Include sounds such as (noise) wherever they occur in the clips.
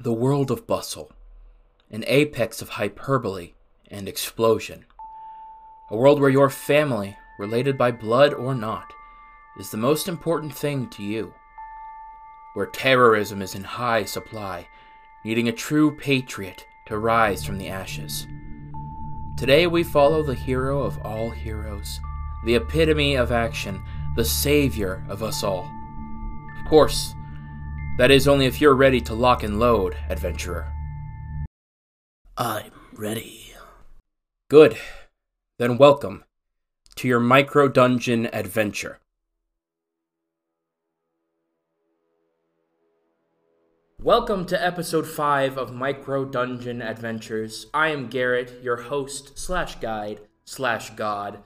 The world of bustle, an apex of hyperbole and explosion. A world where your family, related by blood or not, is the most important thing to you. Where terrorism is in high supply, needing a true patriot to rise from the ashes. Today we follow the hero of all heroes, the epitome of action, the savior of us all. Of course, that is only if you're ready to lock and load, adventurer. I'm ready. Good. Then welcome to your micro dungeon adventure. Welcome to episode 5 of Micro Dungeon Adventures. I am Garrett, your host slash guide slash god.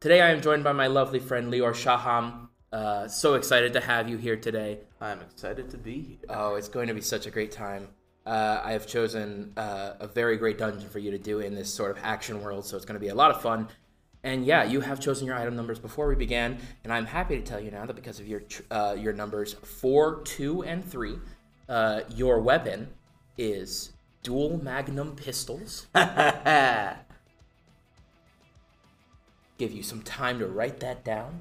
Today I am joined by my lovely friend Lior Shaham. Uh, so excited to have you here today. I'm excited to be here. Oh, it's going to be such a great time. Uh, I have chosen uh, a very great dungeon for you to do in this sort of action world, so it's going to be a lot of fun. And yeah, you have chosen your item numbers before we began, and I'm happy to tell you now that because of your uh, your numbers four, two, and three, uh, your weapon is dual magnum pistols. (laughs) Give you some time to write that down.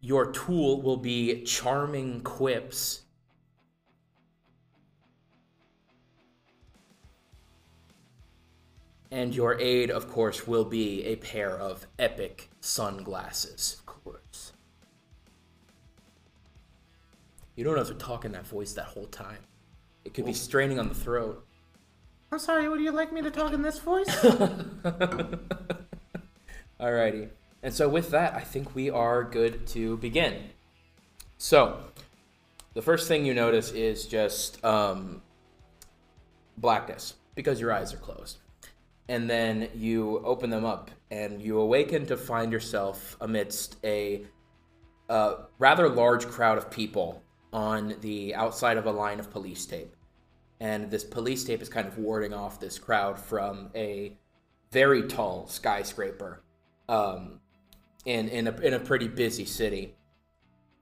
Your tool will be charming quips. And your aid, of course, will be a pair of epic sunglasses. of course. You don't have to talk in that voice that whole time. It could be straining on the throat. I'm sorry, would you like me to talk in this voice? (laughs) Alrighty. And so with that, I think we are good to begin. So, the first thing you notice is just um, blackness because your eyes are closed. And then you open them up and you awaken to find yourself amidst a uh, rather large crowd of people on the outside of a line of police tape. And this police tape is kind of warding off this crowd from a very tall skyscraper um, in, in, a, in a pretty busy city.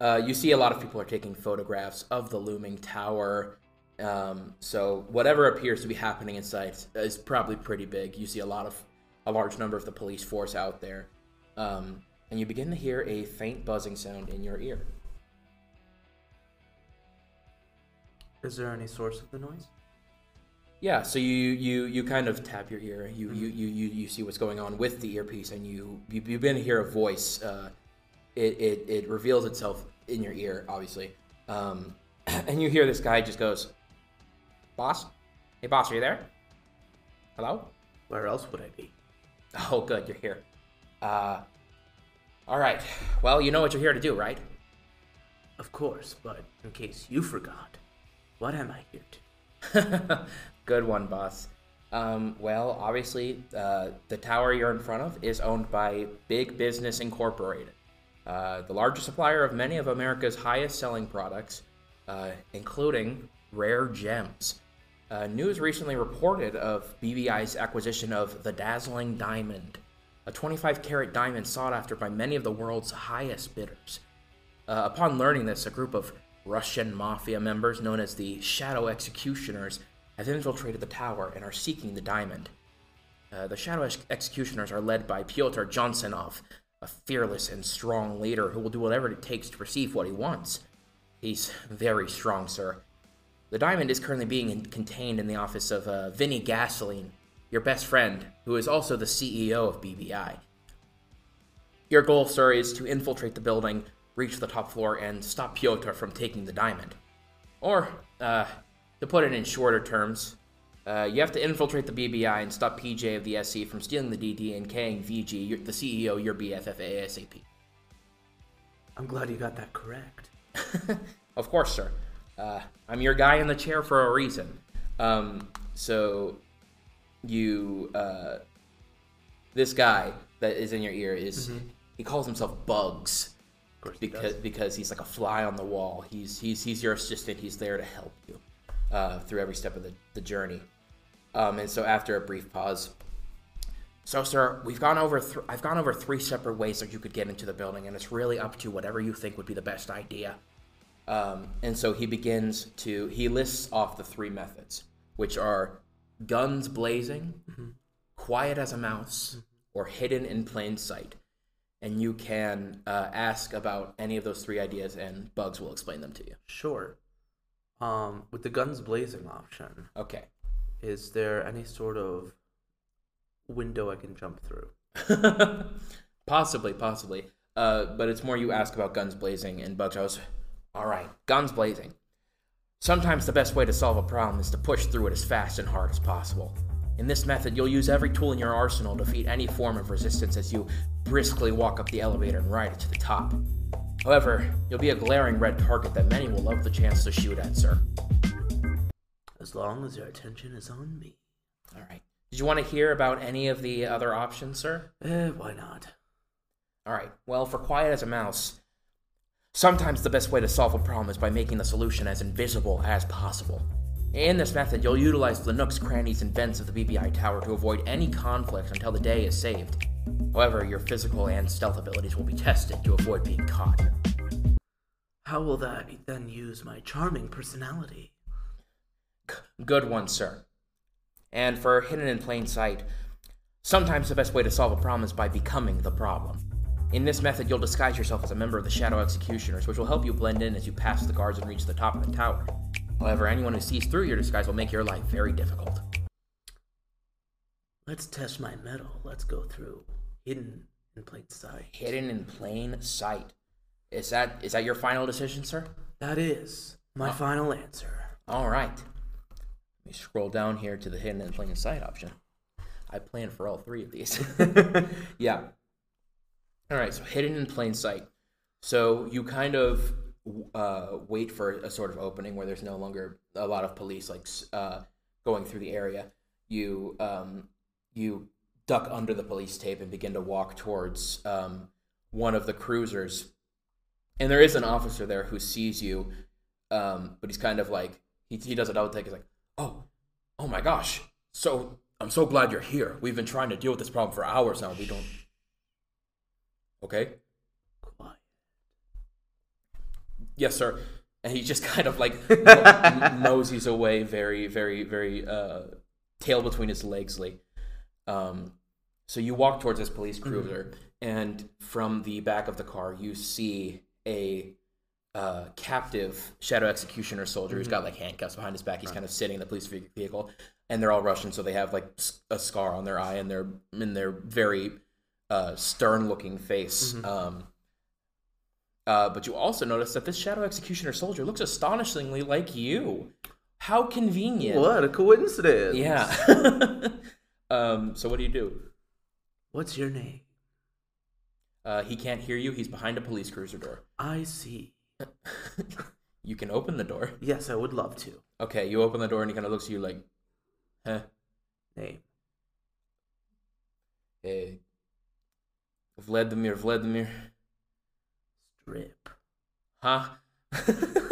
Uh, you see a lot of people are taking photographs of the looming tower. Um, so whatever appears to be happening inside is probably pretty big. You see a lot of a large number of the police force out there, um, and you begin to hear a faint buzzing sound in your ear. Is there any source of the noise? Yeah, so you you you kind of tap your ear. You you you you, you see what's going on with the earpiece, and you you, you begin to hear a voice. Uh, it, it it reveals itself in your ear, obviously, um, (clears throat) and you hear this guy just goes, "Boss, hey boss, are you there? Hello? Where else would I be? Oh, good, you're here. Uh, all right. Well, you know what you're here to do, right? Of course, but in case you forgot, what am I here to? (laughs) Good one, boss. Um, well, obviously, uh, the tower you're in front of is owned by Big Business Incorporated, uh, the largest supplier of many of America's highest selling products, uh, including rare gems. Uh, news recently reported of BBI's acquisition of the Dazzling Diamond, a 25 carat diamond sought after by many of the world's highest bidders. Uh, upon learning this, a group of Russian mafia members known as the Shadow Executioners have infiltrated the tower and are seeking the diamond. Uh, the Shadow Ex- Executioners are led by Pyotr Johnsonov, a fearless and strong leader who will do whatever it takes to receive what he wants. He's very strong, sir. The diamond is currently being in- contained in the office of uh, Vinny Gasoline, your best friend, who is also the CEO of BBI. Your goal, sir, is to infiltrate the building, reach the top floor, and stop Pyotr from taking the diamond. Or, uh, to put it in shorter terms, uh, you have to infiltrate the BBI and stop PJ of the SC from stealing the DD and Kang VG, your, the CEO, your BFF ASAP. I'm glad you got that correct. (laughs) (laughs) of course, sir. Uh, I'm your guy in the chair for a reason. Um, so, you, uh, this guy that is in your ear is he calls himself Bugs Of course, he because because he's like a fly on the wall. He's he's he's your assistant. He's there to help you uh, through every step of the, the journey. Um, and so after a brief pause, so sir, we've gone over th- I've gone over three separate ways that you could get into the building, and it's really up to whatever you think would be the best idea. Um, and so he begins to he lists off the three methods, which are guns blazing, quiet as a mouse, or hidden in plain sight. And you can uh, ask about any of those three ideas, and Bugs will explain them to you. Sure. Um, with the guns blazing option, Okay. is there any sort of window I can jump through? (laughs) possibly, possibly. Uh, but it's more you ask about guns blazing, and Bugs goes, All right, guns blazing. Sometimes the best way to solve a problem is to push through it as fast and hard as possible. In this method, you'll use every tool in your arsenal to defeat any form of resistance as you briskly walk up the elevator and ride it to the top. However, you'll be a glaring red target that many will love the chance to shoot at, sir. As long as your attention is on me. All right. Did you want to hear about any of the other options, sir? Eh, why not? All right. Well, for quiet as a mouse, sometimes the best way to solve a problem is by making the solution as invisible as possible. In this method, you'll utilize the nooks, crannies, and vents of the BBI tower to avoid any conflict until the day is saved. However, your physical and stealth abilities will be tested to avoid being caught. How will that then use my charming personality? Good one, sir. And for hidden in plain sight, sometimes the best way to solve a problem is by becoming the problem. In this method, you'll disguise yourself as a member of the Shadow Executioners, which will help you blend in as you pass the guards and reach the top of the tower. However, anyone who sees through your disguise will make your life very difficult. Let's test my mettle. Let's go through hidden in plain sight. Hidden in plain sight. Is that is that your final decision, sir? That is my final answer. All right. Let me scroll down here to the hidden in plain sight option. I plan for all three of these. (laughs) yeah. All right. So hidden in plain sight. So you kind of uh, wait for a sort of opening where there's no longer a lot of police like uh, going through the area. You um, you duck under the police tape and begin to walk towards um, one of the cruisers. And there is an officer there who sees you, um, but he's kind of like he, he does a double take. He's like, "Oh, oh my gosh! So I'm so glad you're here. We've been trying to deal with this problem for hours now. We don't." Okay. Quiet. Yes, sir. And he just (laughs) kind of like (laughs) m- moseys away, very, very, very uh, tail between his legs. Like, um, so you walk towards this police cruiser, and from the back of the car, you see a uh, captive shadow executioner soldier who's got like handcuffs behind his back. He's kind of sitting in the police vehicle, and they're all Russian, so they have like a scar on their eye, and they're in their very uh, stern-looking face. Um, uh, but you also notice that this shadow executioner soldier looks astonishingly like you. How convenient. What a coincidence! Yeah. (laughs) um, so what do you do? What's your name? Uh, he can't hear you. He's behind a police cruiser door. I see. (laughs) you can open the door. Yes, I would love to. Okay, you open the door and he kind of looks at you like, huh? Name. Hey, Vladimir, Vladimir, Strip. huh? (laughs)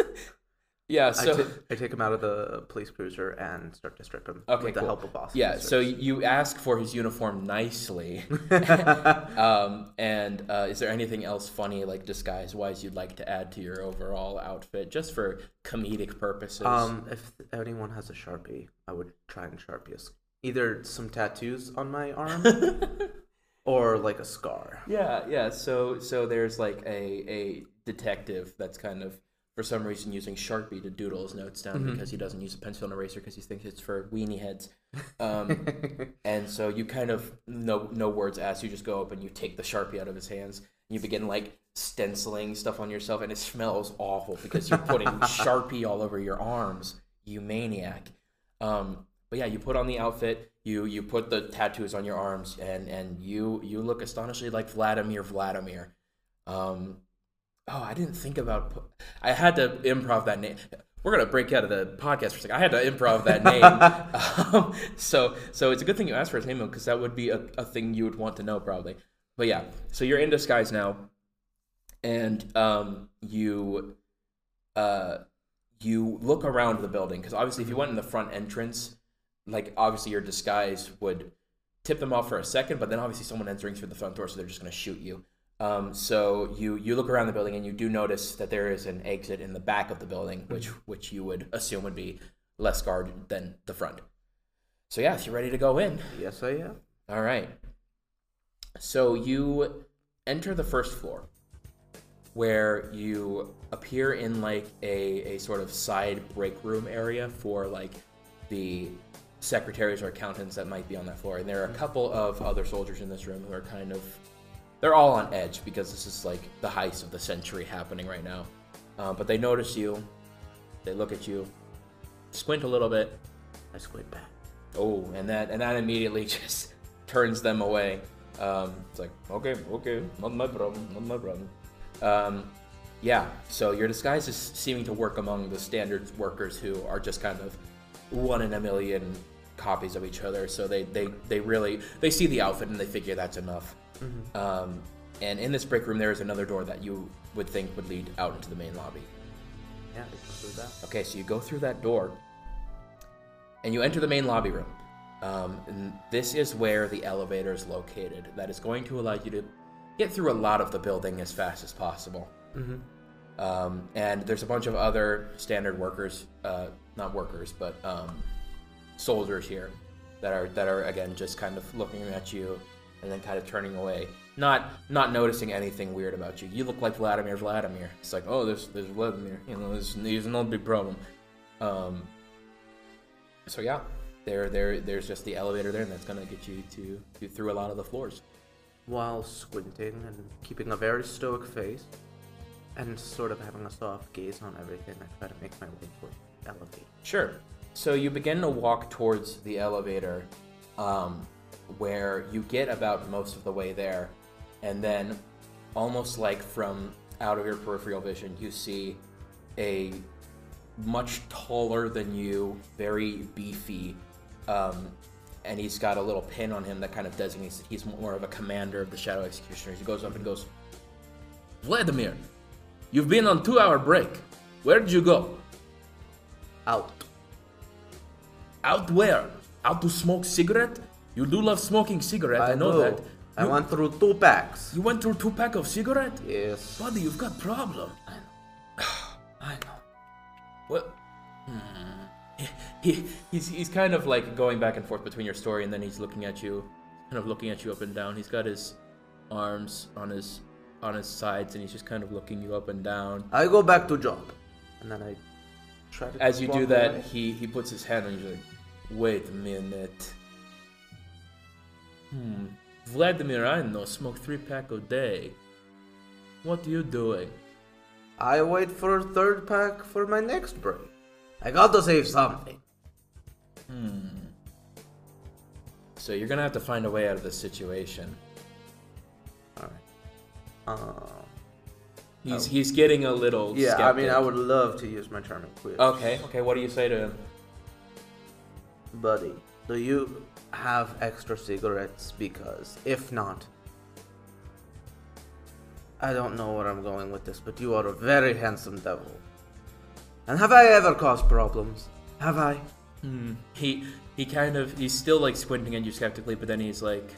yeah. I So ta- I take him out of the police cruiser and start to strip him Okay, with the cool. help of boss. yeah. So you ask for his uniform nicely. (laughs) (laughs) um, and uh, is there anything else funny, like disguise wise, you'd like to add to your overall outfit, just for comedic purposes? Um, if anyone has a sharpie, I would try and sharpie either some tattoos on my arm (laughs) or like a scar. Yeah, yeah. So so there's like a a detective that's kind of for some reason using Sharpie to doodle his notes down because he doesn't use a pencil and eraser because he thinks it's for weenie heads. Um, (laughs) and so you kind of no no words asked. You just go up and you take the Sharpie out of his hands. And you begin like stenciling stuff on yourself, and it smells awful because you're putting (laughs) Sharpie all over your arms. You maniac. Um, but yeah, you put on the outfit. You you put the tattoos on your arms, and and you you look astonishingly like Vladimir Vladimir. Um, oh, I didn't think about. I had to improv that name. We're gonna break out of the podcast for a second. I had to improv that name. (laughs) um, so so it's a good thing you asked for his name because that would be a, a thing you would want to know probably. But yeah, so you're in disguise now, and um, you uh, you look around the building because obviously if you went in the front entrance, like obviously your disguise would tip them off for a second, but then obviously someone entering through the front door, so they're just gonna shoot you. Um, so you you look around the building and you do notice that there is an exit in the back of the building, which which you would assume would be less guarded than the front. So yeah, if you're ready to go in, Yes, I am. all right. So you enter the first floor, where you appear in like a, a sort of side break room area for like the secretaries or accountants that might be on that floor. And there are a couple of other soldiers in this room who are kind of they're all on edge because this is like the heist of the century happening right now. Uh, but they notice you, they look at you, squint a little bit, I squint back. Oh, and that and that immediately (laughs) just turns them away. Um, it's like, okay, okay, not my problem, not my problem. Um, yeah, so your disguise is seeming to work among the standard workers who are just kind of one in a million copies of each other. So they they, they really they see the outfit and they figure that's enough. Um, and in this break room, there is another door that you would think would lead out into the main lobby. Yeah, can that. Okay, so you go through that door and you enter the main lobby room. Um, and this is where the elevator is located. That is going to allow you to get through a lot of the building as fast as possible. Um, and there's a bunch of other standard workers, uh, not workers, but um, soldiers here that are that are again just kind of looking at you and then kind of turning away, not not noticing anything weird about you. You look like Vladimir Vladimir. It's like, oh, there's there's Vladimir. You know, there's, there's no big problem. Um, so yeah, there there there's just the elevator there, and that's gonna get you to, to through a lot of the floors. While squinting and keeping a very stoic face, and sort of having a soft gaze on everything, I try to make my way toward the elevator. Sure. So you begin to walk towards the elevator, um, where you get about most of the way there, and then, almost like from out of your peripheral vision, you see a much taller than you, very beefy, um, and he's got a little pin on him that kind of designates that he's more of a commander of the Shadow Executioners. He goes up and goes, Vladimir, you've been on two-hour break. Where did you go? Out. Out where? Out to smoke cigarette? You do love smoking cigarette, I, know do. that. I You- went through two packs. You went through two pack of cigarette? Yes. Buddy, you've got problem. I know. (sighs) I know. What? Hmm. (sighs) He, he's, he's kind of like going back and forth between your story and then he's looking at you, kind of looking at you up and down. He's got his arms on his on his sides and he's just kind of looking you up and down. I go back to job, and then I try to. As you do that, away. he, he puts his hand on you. Like, wait a minute. Hmm. Vladimir, I know, smoke three pack a day. What are you doing? I wait for a third pack for my next break. I got to save something. Hmm. So you're gonna have to find a way out of this situation. Alright. Uh, He's he's getting a little. yeah, I mean. I would love to use my charming quiz. Okay, okay. What do you say to him? Buddy, do you have extra cigarettes? Because if not, I don't know where I'm going with this, but you are a very handsome devil. And have I ever caused problems? Have I? Hmm. He he kind of he's still like squinting at you skeptically, but then he's like,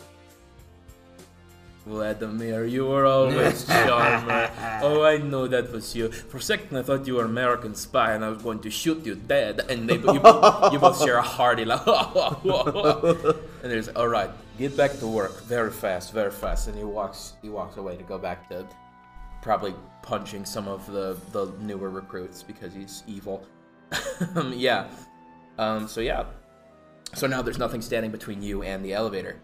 Vladimir, you were always (laughs) charmer. oh, I know that was you. For a second, I thought you were an American spy, and I was going to shoot you dead. And they, you, both, you both share a hearty laugh. (laughs) and there's all right. Get back to work very fast, very fast. And he walks he walks away to go back to probably punching some of the the newer recruits because he's evil. Um, (laughs) yeah. Um, so yeah. So now there's nothing standing between you and the elevator.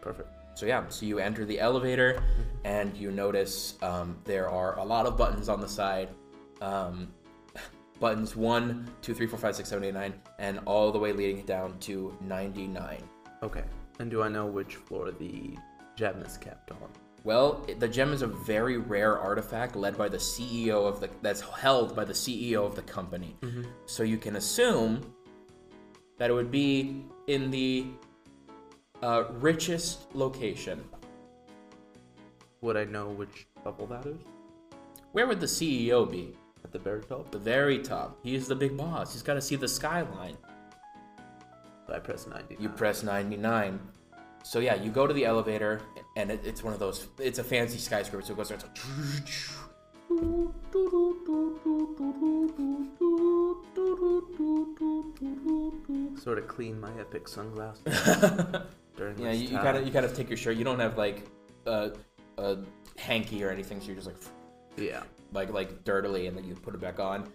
Perfect. So yeah, so you enter the elevator and you notice um, there are a lot of buttons on the side. Um, (laughs) buttons 1, 2, 3, 4, 5, 6, 7, 8, 9, and all the way leading down to 99. Okay. And do I know which floor the gem is kept on? Well, the gem is a very rare artifact led by the CEO of the that's held by the CEO of the company. So you can assume that it would be in the uh, richest location. Would I know which level that is? Where would the CEO be? At the very top? The very top. He is the big boss. He's got to see the skyline. I press 90. You press 99. so yeah, you go to the elevator, and it, it's one of those. It's a fancy skyscraper, so it goes there. Like, Sort of clean my epic sunglasses (laughs) (laughs) during yeah, you, you of you kind of take your shirt. You don't have like a, a hanky or anything, so you're just like Yeah. like like dirtily, and then you put it back on,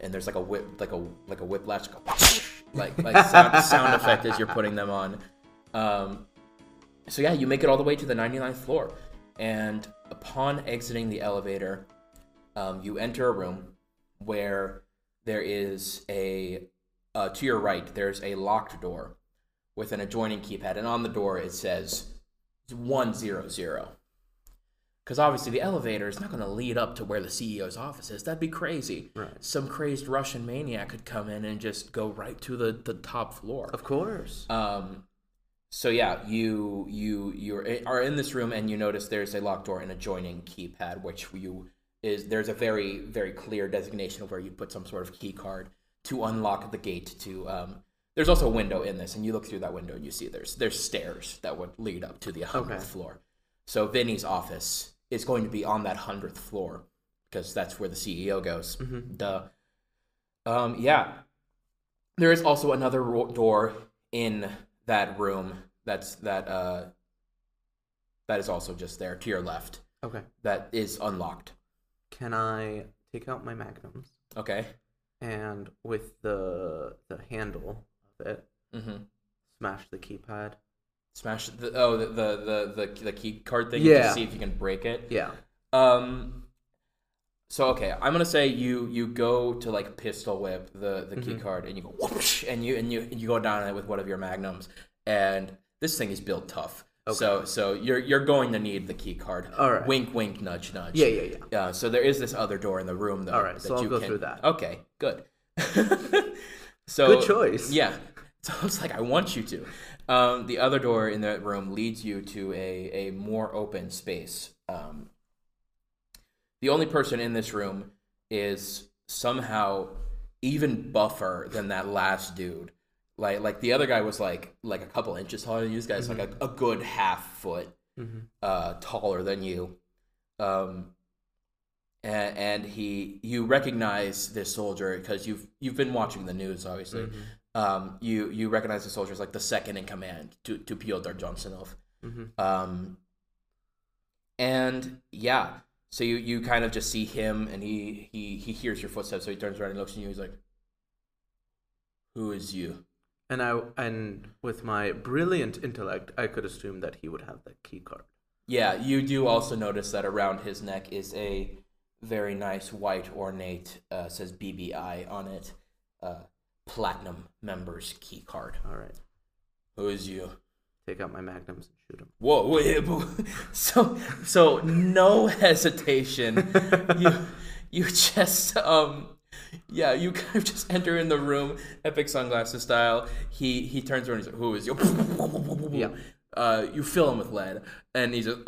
and there's like a whip like a like a whiplash, like (laughs) like sound, sound effect as you're putting them on. Um, so yeah, you make it all the way to the 99th floor, and upon exiting the elevator, um, you enter a room where there is a uh, to your right there's a locked door with an adjoining keypad, and on the door it says one zero zero. Because obviously the elevator is not going to lead up to where the CEO's office is. That'd be crazy. Right. Some crazed Russian maniac could come in and just go right to the, the top floor. Of course. Um, so yeah, you you you are in this room and you notice there's a locked door and adjoining keypad, which you is there's a very very clear designation of where you put some sort of key card to unlock the gate to. Um, there's also a window in this, and you look through that window and you see there's there's stairs that would lead up to the hundredth Okay. floor. So Vinny's office is going to be on that hundredth floor because that's where the CEO goes. Mhm. Duh. Um, yeah. There is also another ro- door in that room that's that uh that is also just there to your left Okay. that is unlocked. Can I take out my magnums Okay. and with the the handle it Mm-hmm. smash the keypad? Smash the oh the the the the, the key card thing Yeah. to see if you can break it. Yeah. Um. So okay, I'm gonna say you you go to like pistol whip the the key Mhm. card and you go whoosh, and you and you and you go down on it with one of your magnums and this thing is built tough. Okay. So so you're you're going to need the key card. All right. Wink wink nudge nudge. Yeah, yeah, yeah. Uh, so there is this other door in the room though. All right, that so I'll you go can- through that. Okay, good. (laughs) (laughs) so Good choice. Yeah. (laughs) So it's like I want you to. Um, the other door in that room leads you to a a more open space. Um, the only person in this room is somehow even buffer than that last dude. Like like the other guy was like like a couple inches taller than you. This guy's like a, a good half foot Mhm. uh, taller than you. Um, and, and he, you recognize this soldier because you've you've been watching the news, obviously. Mhm. Um, you you recognize the soldier as like the second in command to to Pyotr Johnsonov. Mhm. Um, and yeah, so you you kind of just see him, and he he he hears your footsteps, so he turns around and looks at you. He's like, "Who is you?" And I and with my brilliant intellect, I could assume that he would have that key card. Yeah, you do also notice that around his neck is a very nice white ornate uh, says BBI on it, uh, platinum members key card. All right. Who is you? Take out my magnums and shoot him. Whoa, wait, (laughs) so so no hesitation. (laughs) you you just um yeah you kind of just enter in the room, epic sunglasses style. He he turns around and he's like, "Who is you?" Yeah. (laughs) Uh, you fill him with lead, and he's just.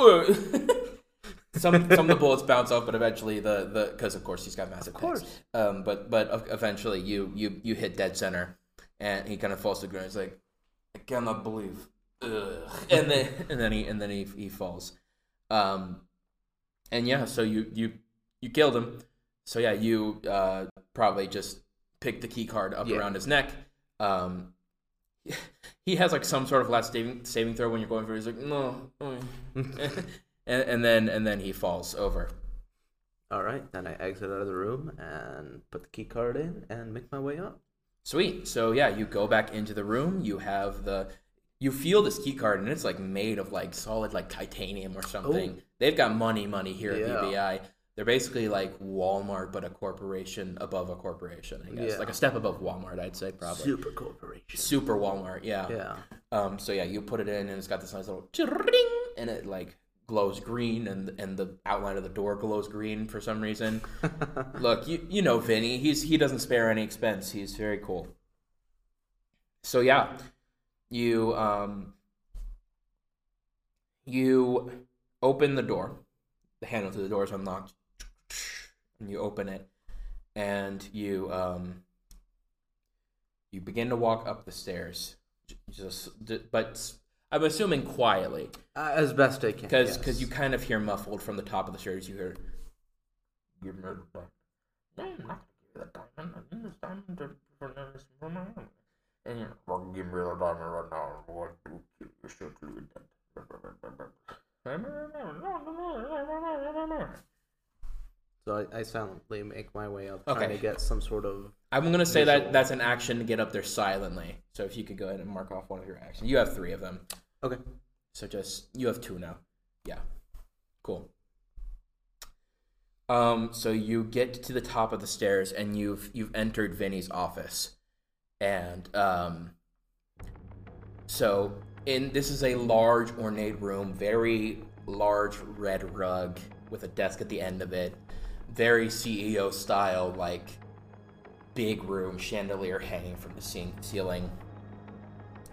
Some some of the bullets bounce off, but eventually the the because of course he's got massive Of course. picks. Um, but but eventually you you you hit dead center, and he kind of falls to the ground. He's like, I cannot believe. Ugh. And then (laughs) and then he and then he he falls. Um, and yeah, so you you you killed him. So yeah, you uh probably just picked the key card up Yeah. around his neck. Um, (laughs) he has like some sort of last saving saving throw when you're going for. it. He's like no, mm." (laughs) and, and then and then he falls over. All right. Then I exit out of the room and put the key card in and make my way up. Sweet. So yeah, you go back into the room. You have the you feel this key card and it's like made of like solid like titanium or something. Oh. They've got money money here at Yeah. BBI. They're basically like Walmart but a corporation above a corporation, I guess. Yeah. Like a step above Walmart, I'd say probably. Super corporation. Super Walmart, yeah. Yeah. Um so yeah, you put it in and it's got this nice little chirring and it like glows green and and the outline of the door glows green for some reason. (laughs) Look, you you know Vinny. He's he doesn't spare any expense. He's very cool. So yeah, you um you open the door. The handle to the door is unlocked, and you open it, and you um you begin to walk up the stairs. Just, but I'm assuming quietly, Uh, as best I can. because yes. because you kind of hear muffled from the top of the stairs. You hear. Give me the diamond. No, I'm not gonna give you the diamond. I need this diamond to- for this for my own. And you're give me the diamond right now. I want to kill you shortly. So I, I silently make my way up, Okay. trying to get some sort of. I'm gonna say that that's an action to get up there silently. So if you could go ahead and mark off one of your actions, you have three of them. Okay. So just you have two now. Yeah. Cool. Um, so you get to the top of the stairs and you've you've entered Vinny's office. And um so in this is a large ornate room, very large red rug with a desk at the end of it. Very CEO style, like big room, chandelier hanging from the ceiling.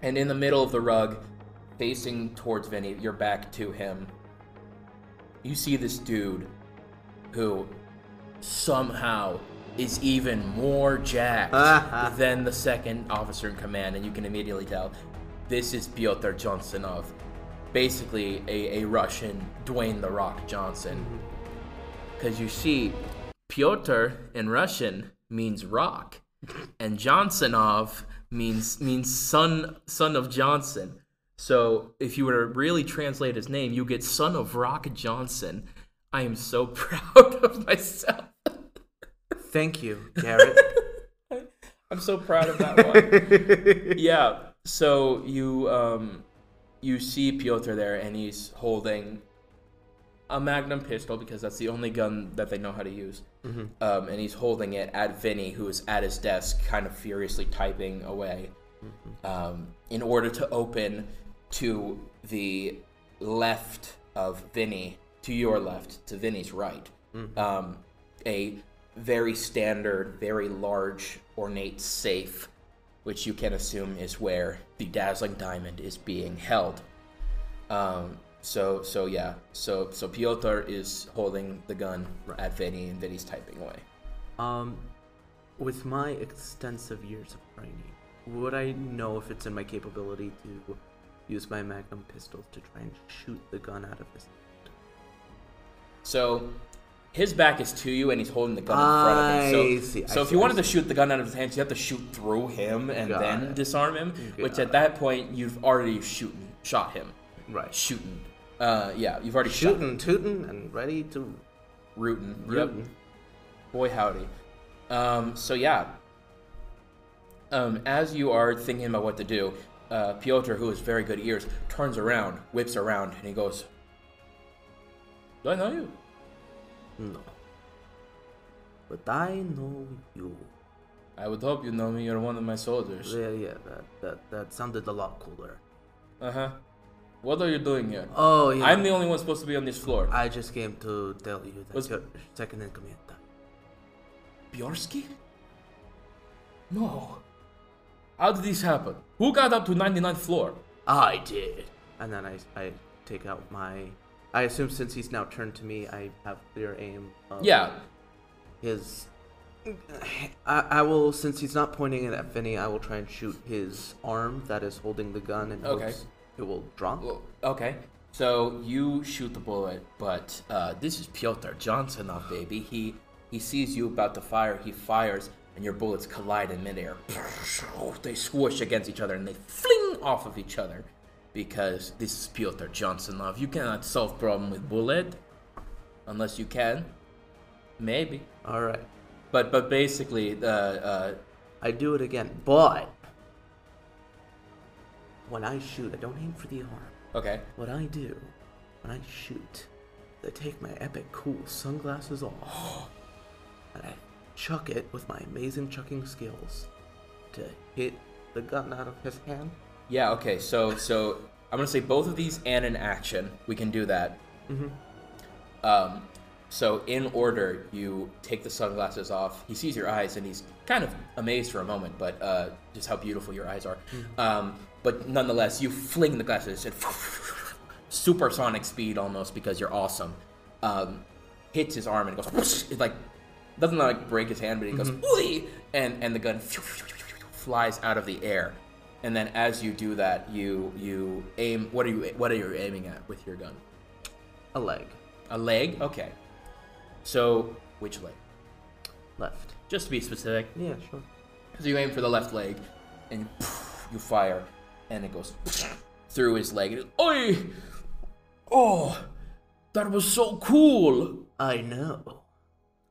And in the middle of the rug, facing towards Vinny, your back to him, you see this dude who somehow is even more jacked uh-huh. than the second officer in command, and you can immediately tell this is Pyotr Johnsonov, basically a, a Russian Dwayne the Rock Johnson. Mm-hmm. Because you see, Pyotr in Russian means rock, and Johnsonov means means son son of Johnson. So if you were to really translate his name, you get son of Rock Johnson. I am so (laughs) proud of myself. Thank you, Garrett. (laughs) I'm so proud of that one. (laughs) yeah. So you um you see Pyotr there and he's holding a magnum pistol because that's the only gun that they know how to use. Um, and he's holding it at Vinny, who is at his desk, kind of furiously typing away, um, in order to open to the left of Vinny, to your left, to Vinny's right, um, a very standard, very large, ornate safe, which you can assume is where the dazzling diamond is being held. Um, so so yeah, so so Pyotr is holding the gun at Vinny, and Vinny's typing away. um, with my extensive years of training, would I know if it's in my capability to use my magnum pistols to try and shoot the gun out of his? Hand. So his back is to you, and he's holding the gun in front of him. So, see, so if see, you wanted to shoot the gun out of his hands, you have to shoot through him and then disarm him. Which at that point you've already shooting, shot him, Right. shooting. Uh, yeah, you've already shot Shooting, tooting, and ready to rooting. Yep. rootin'. Boy howdy. Um, so yeah. Um, as you are thinking about what to do, uh, Pyotr, who has very good ears, turns around, whips around, and he goes, "Do I know you?" No. But I know you. I would hope you know me. You're one of my soldiers. Yeah, yeah, that, that, that sounded a lot cooler. Uh huh. What are you doing here? Oh, yeah. I'm the only one supposed to be on this floor. I just came to tell you that Was- you're second in command. Bjorsky? No. How did this happen? Who got up to 99th floor? I did. And then I, I take out my. I assume since he's now turned to me, I have clear aim. Yeah. His. I, I will, since he's not pointing it at Vinny, I will try and shoot his arm that is holding the gun and Okay. hopes it will drop. Okay. So you shoot the bullet, but uh, this is Pyotr Johnsonov, baby. He he sees you about to fire. He fires, and your bullets collide in midair. (laughs) They swoosh against each other, and they fling off of each other, because this is Pyotr Johnsonov. You cannot solve problem with bullet, unless you can. Maybe, All right. but but basically, the uh, I do it again, but when I shoot, I don't aim for the arm. okay. What I do when I shoot, I take my epic cool sunglasses off (gasps) and I chuck it with my amazing chucking skills to hit the gun out of his hand. Yeah, okay. So so I'm gonna say both of these and an action. We can do that. Mm-hmm. Um, so in order, you take the sunglasses off. He sees your eyes and he's kind of amazed for a moment, but uh, just how beautiful your eyes are. Um, but nonetheless, you fling the glasses at (laughs) supersonic speed almost because you're awesome. Um, hits his arm and it goes. It (laughs) like doesn't like break his hand, but it goes mm-hmm. "Ooey," and and the gun flies out of the air. and then as you do that, you you aim. What are you what are you aiming at with your gun? A leg. A leg? Okay. So which leg? Left. Just to be specific. Yeah, sure. So you aim for the left leg, and you, you fire, and it goes through his leg. And Oi! Oh, that was so cool! I know.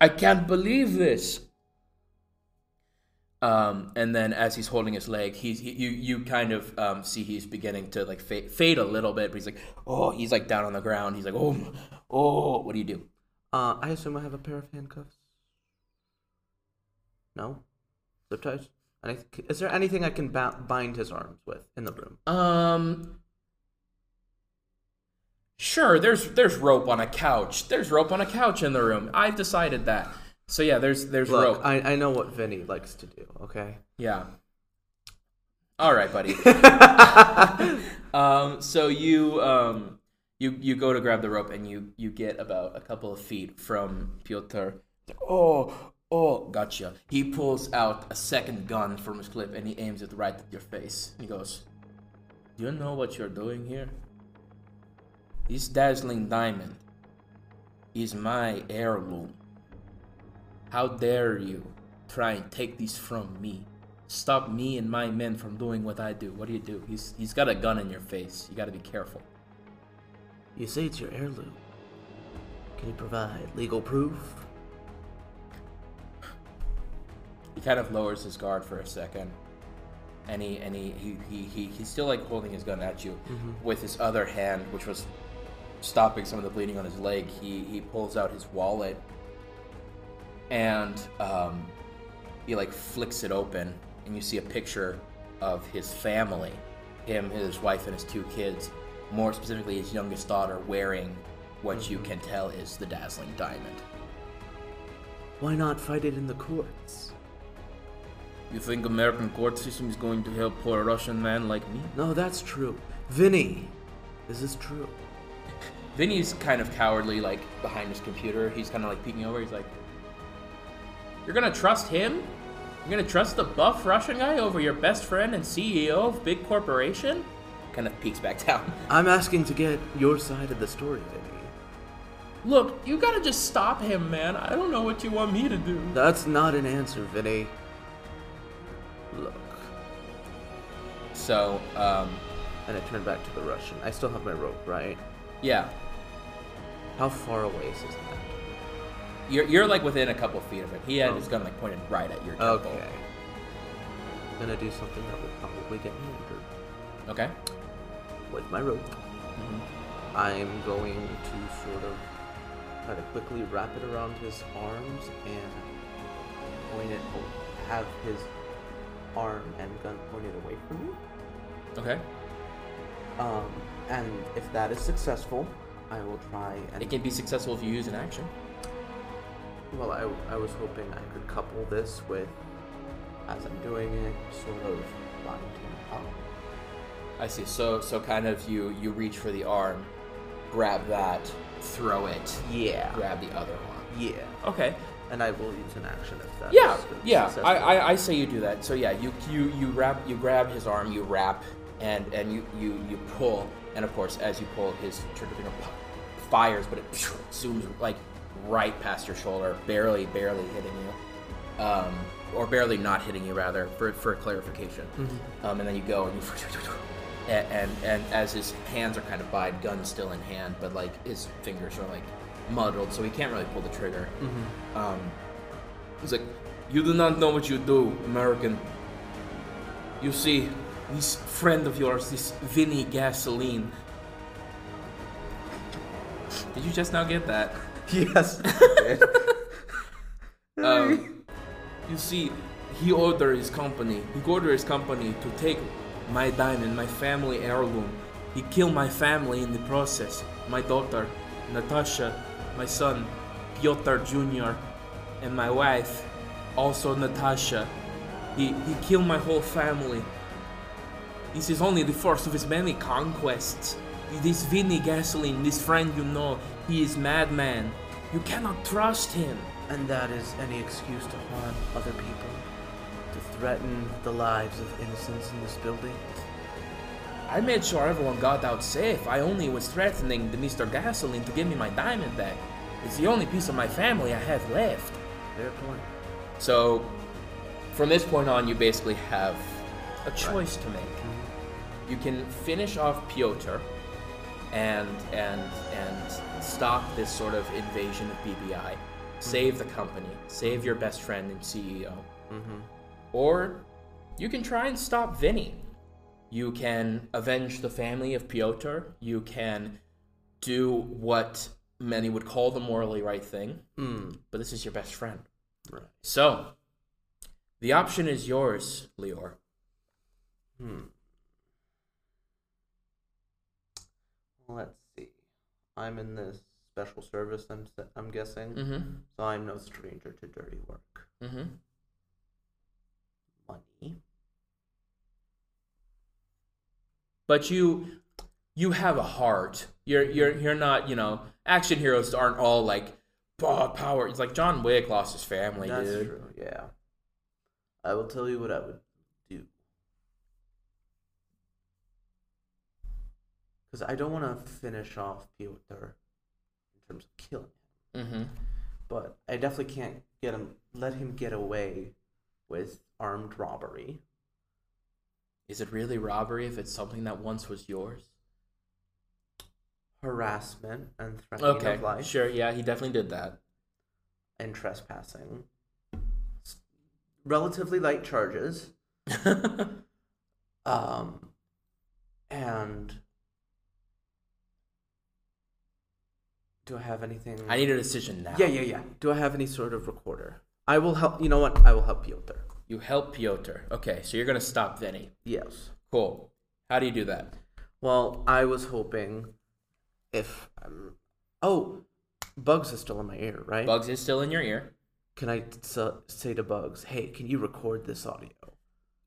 I can't believe this. Um, and then as he's holding his leg, he's he, you you kind of um, see he's beginning to like fade, fade a little bit, but he's like, oh, he's like down on the ground. He's like, oh, oh, what do you do? Uh, I assume I have a pair of handcuffs. No. Zip ties. Is there anything I can ba- bind his arms with in the room? Um. Sure, there's there's rope on a couch. There's rope on a couch in the room. I've decided that. So yeah, there's there's Look, rope. I, I know what Vinny likes to do. Okay. yeah. All right, buddy. (laughs) (laughs) um. So you um you you go to grab the rope and you you get about a couple of feet from Pyotr. Oh oh, gotcha. He pulls out a second gun from his clip and he aims it right at your face. He goes, "Do you know what you're doing here?" This dazzling diamond is my heirloom. How dare you try and take this from me? Stop me and my men from doing what I do. What do you do? He's he's got a gun in your face. You got to be careful. You say it's your heirloom. Can you provide legal proof? He kind of lowers his guard for a second, and he and he he, he, he he's still like holding his gun at you mm-hmm. with his other hand, which was stopping some of the bleeding on his leg. He he pulls out his wallet, and um, he like flicks it open, and you see a picture of his family, him, his wife, and his two kids. More specifically, his youngest daughter wearing what you can tell is the dazzling diamond. Why not fight it in the courts? You think American court system is going to help poor Russian man like me? No, that's true. Vinny, Is this is true. (laughs) Vinny's kind of cowardly, like behind his computer. He's kind of like peeking over. He's like, "You're gonna trust him? You're gonna trust the buff Russian guy over your best friend and CEO of big corporation?" Kind of peeks back (laughs) down. I'm asking to get your side of the story, Vinny. Look, you gotta just stop him, man. I don't know what you want me to do. That's not an answer, Vinny. Look. So, um, And I turn back to the Russian. I still have my rope, right? yeah, How far away is his hand? you're you're like within a couple feet of him. He had his gun like pointed right at your temple. Okay. I'm gonna do something that will probably get me injured. Okay. With my rope, Mm-hmm. I'm going to sort of try to quickly wrap it around his arms and point it, have his arm and gun pointed away from me. Okay. Um, and if that is successful, I will try and. It can be successful if you use an action. Well, I, I was hoping I could couple this with, as I'm doing it, sort of bind him up. I see. So so kind of you you reach for the arm, grab that, throw it, Yeah. grab the other arm. Yeah. Okay. And I will use an action if that. Yeah, yeah. I, I, I say you do that. So yeah, you you you wrap you grab his arm, you wrap, and and you you you pull, and of course as you pull, his trigger finger (laughs) fires, but it (sniffs) zooms like right past your shoulder, barely barely hitting you, um, or barely not hitting you rather for for clarification. Um, and then you go and you. And, (laughs) and and as his hands are kind of by, gun still in hand, but like his fingers are like muddled, so he can't really pull the trigger. Um, he's like, "You do not know what you do, American. You see, this friend of yours, this Vinny Gasoline. Did you just now get that? (laughs) Yes. (laughs) Um, you see, he ordered his company. He ordered his company to take my diamond, my family heirloom. He killed my family in the process. My daughter, Natasha, my son, Pyotr Jr., and my wife, also Natasha. He, he killed my whole family. This is only the first of his many conquests. This Vinny Gasoline, this friend you know, he is madman. You cannot trust him. and that is any excuse to harm other people. to threaten the lives of innocents in this building? I made sure everyone got out safe. I only was threatening the Mr. Gasoline to give me my diamond back. It's the only piece of my family I have left. Fair point. So, from this point on, you basically have a choice to make. Mm-hmm. You can finish off Pyotr and and and stop this sort of invasion of BBI, save the company, save your best friend and CEO, or you can try and stop Vinny. You can avenge the family of Pyotr. You can do what many would call the morally right thing, Mm. but this is your best friend. Right. So, the option is yours, Lior. Hmm. Let's see. I'm in this special service. I'm I'm guessing. Mm-hmm. So I'm no stranger to dirty work. Mm-hmm. Money. But you, you have a heart. You're you're you're not. You know, action heroes aren't all like "Paw, power. It's like John Wick lost his family, That's dude. true. Yeah. I will tell you what I would do. Because I don't want to finish off Pyotr in terms of killing him, Mm-hmm. but I definitely can't get him, let him get away with armed robbery. Is it really robbery if it's something that once was yours? harassment and threatening Okay, of life sure. Yeah, he definitely did that. and trespassing. Relatively light charges. (laughs) Um, and do I have anything? I need a decision now. Yeah, yeah, yeah. Do I have any sort of recorder? I will help. You know what? I will help Pyotr. You help Pyotr. Okay, so you're gonna stop Vinny. Yes. Cool. How do you do that? Well, I was hoping if um, oh, Bugs is still in my ear, right? Bugs is still in your ear. Can I say to Bugs, "Hey, can you record this audio?"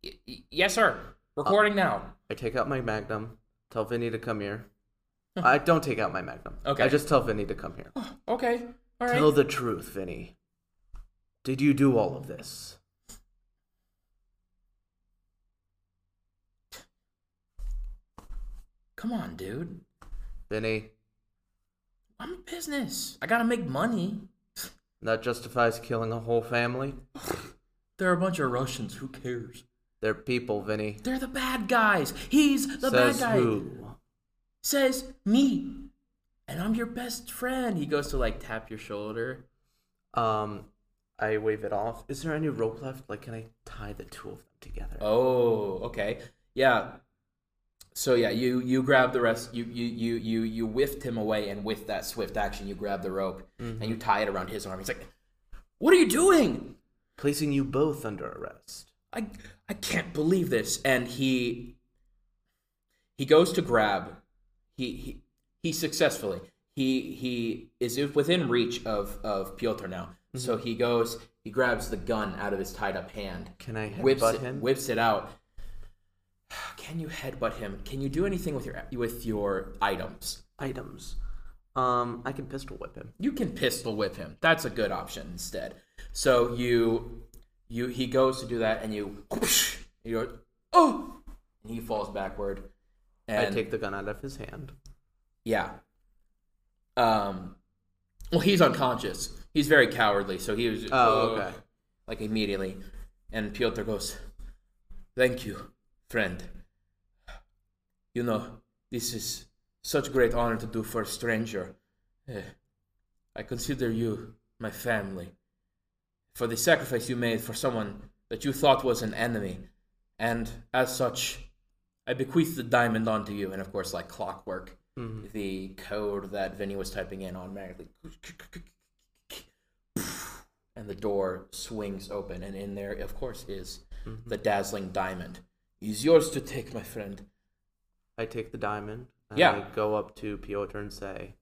Y- y- yes, sir. Recording now. I take out my Magnum. Tell Vinny to come here. I don't take out my Magnum. Okay. I just tell Vinny to come here. (gasps) Okay. All right. Tell the truth, Vinny. Did you do all of this? Come on, dude. Vinny, I'm a business. I gotta make money. that justifies killing a whole family? (sighs) They're a bunch of Russians. Who cares? They're people, Vinny. They're the bad guys. He's the Says bad guy. who? Says me. And I'm your best friend. He goes to like tap your shoulder. Um, I wave it off. Is there any rope left? Like, can I tie the two of them together? Oh, okay. Yeah. So yeah, you you grab the rest. You you you you you whiffed him away, and with that swift action, you grab the rope and you tie it around his arm. He's like, "What are you doing?" Placing you both under arrest. I I can't believe this. And he he goes to grab. He he he successfully. He he is within reach of of Pyotr now. So he goes. He grabs the gun out of his tied up hand. Can I Whips headbutt it, him? whips it out. (sighs) Can you headbutt him? Can you do anything with your with your items? Items. Um, I can pistol whip him. You can pistol whip him. That's a good option instead. So you you he goes to do that and you (laughs) you go oh and he falls backward. And I take the gun out of his hand. yeah. Um well he's unconscious. He's very cowardly, so he was Oh, okay. like immediately. And Pyotr goes, Thank you, friend. You know, this is such great honor to do for a stranger. Eh, I consider you my family. For the sacrifice you made for someone that you thought was an enemy. And as such, I bequeath the diamond onto you. And of course, like clockwork, Mhm. the code that Vinny was typing in automatically. And the door swings open. And in there, of course, is Mm-hmm. the dazzling diamond. Is yours to take, my friend. I take the diamond. And Yeah. I go up to Pyotr and say,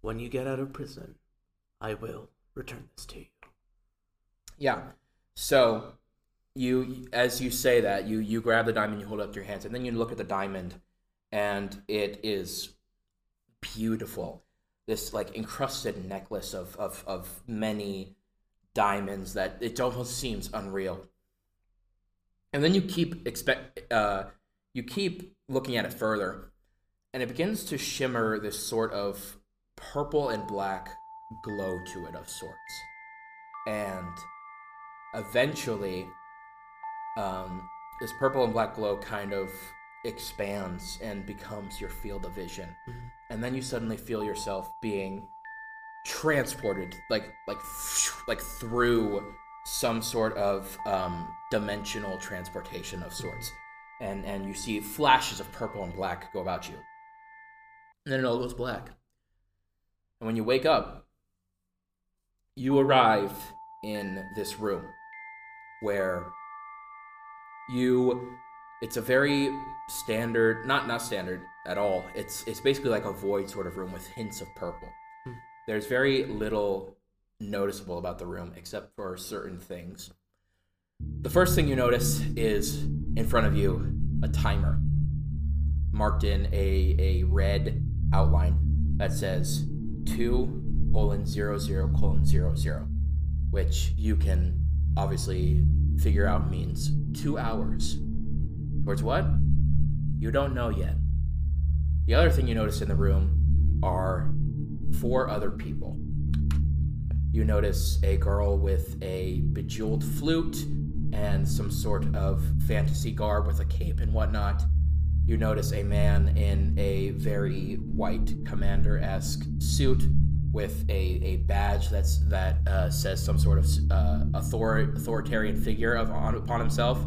"When you get out of prison, I will return this to you." Yeah. So you as you say that, you you grab the diamond, you hold up your hands, and then you look at the diamond, and it is beautiful. This like encrusted necklace of of, of many diamonds that it almost seems unreal. And then you keep expect uh, you keep looking at it further, and it begins to shimmer this sort of purple and black glow to it of sorts. And eventually, um, this purple and black glow kind of expands and becomes your field of vision. And then you suddenly feel yourself being transported like like like through some sort of um, dimensional transportation of sorts. And and you see flashes of purple and black go about you. And then it all goes black. And when you wake up you arrive in this room where you it's a very standard not not standard at all. It's it's basically like a void sort of room with hints of purple. Hmm. There's very little noticeable about the room except for certain things. The first thing you notice is in front of you a timer marked in a, a red outline that says 2 colon 00 colon 00, which you can obviously figure out means two hours. Towards what? You don't know yet. The other thing you notice in the room are four other people. You notice a girl with a bejeweled flute and some sort of fantasy garb with a cape and whatnot. You notice a man in a very white commander esque suit with a, a badge that's that uh, says some sort of uh, author- authoritarian figure of on, upon himself.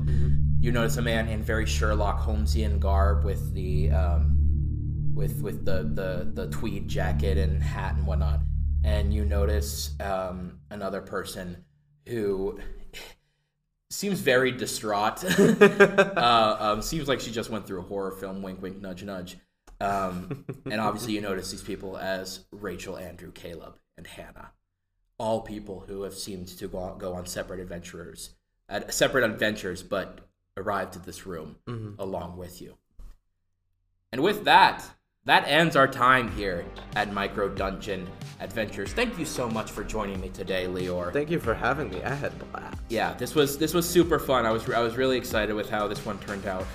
You notice a man in very Sherlock Holmesian garb with the um, with with the, the the tweed jacket and hat and whatnot, and you notice um, another person who (laughs) seems very distraught. (laughs) (laughs) uh, um, seems like she just went through a horror film. Wink, wink, nudge, nudge. Um, (laughs) and obviously, you notice these people as Rachel, Andrew, Caleb, and Hannah, all people who have seemed to go on, go on separate adventures, uh, separate adventures, but arrived at this room along with you. And with that, that ends our time here at Micro Dungeon Adventures. Thank you so much for joining me today, Lior. Thank you for having me. I had a blast. yeah, this was this was super fun. I was I was really excited with how this one turned out.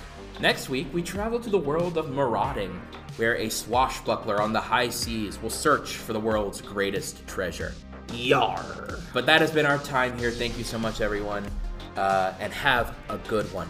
Next week, we travel to the world of marauding, where a swashbuckler on the high seas will search for the world's greatest treasure. Yar. But that has been our time here. Thank you so much, everyone, uh, and have a good one.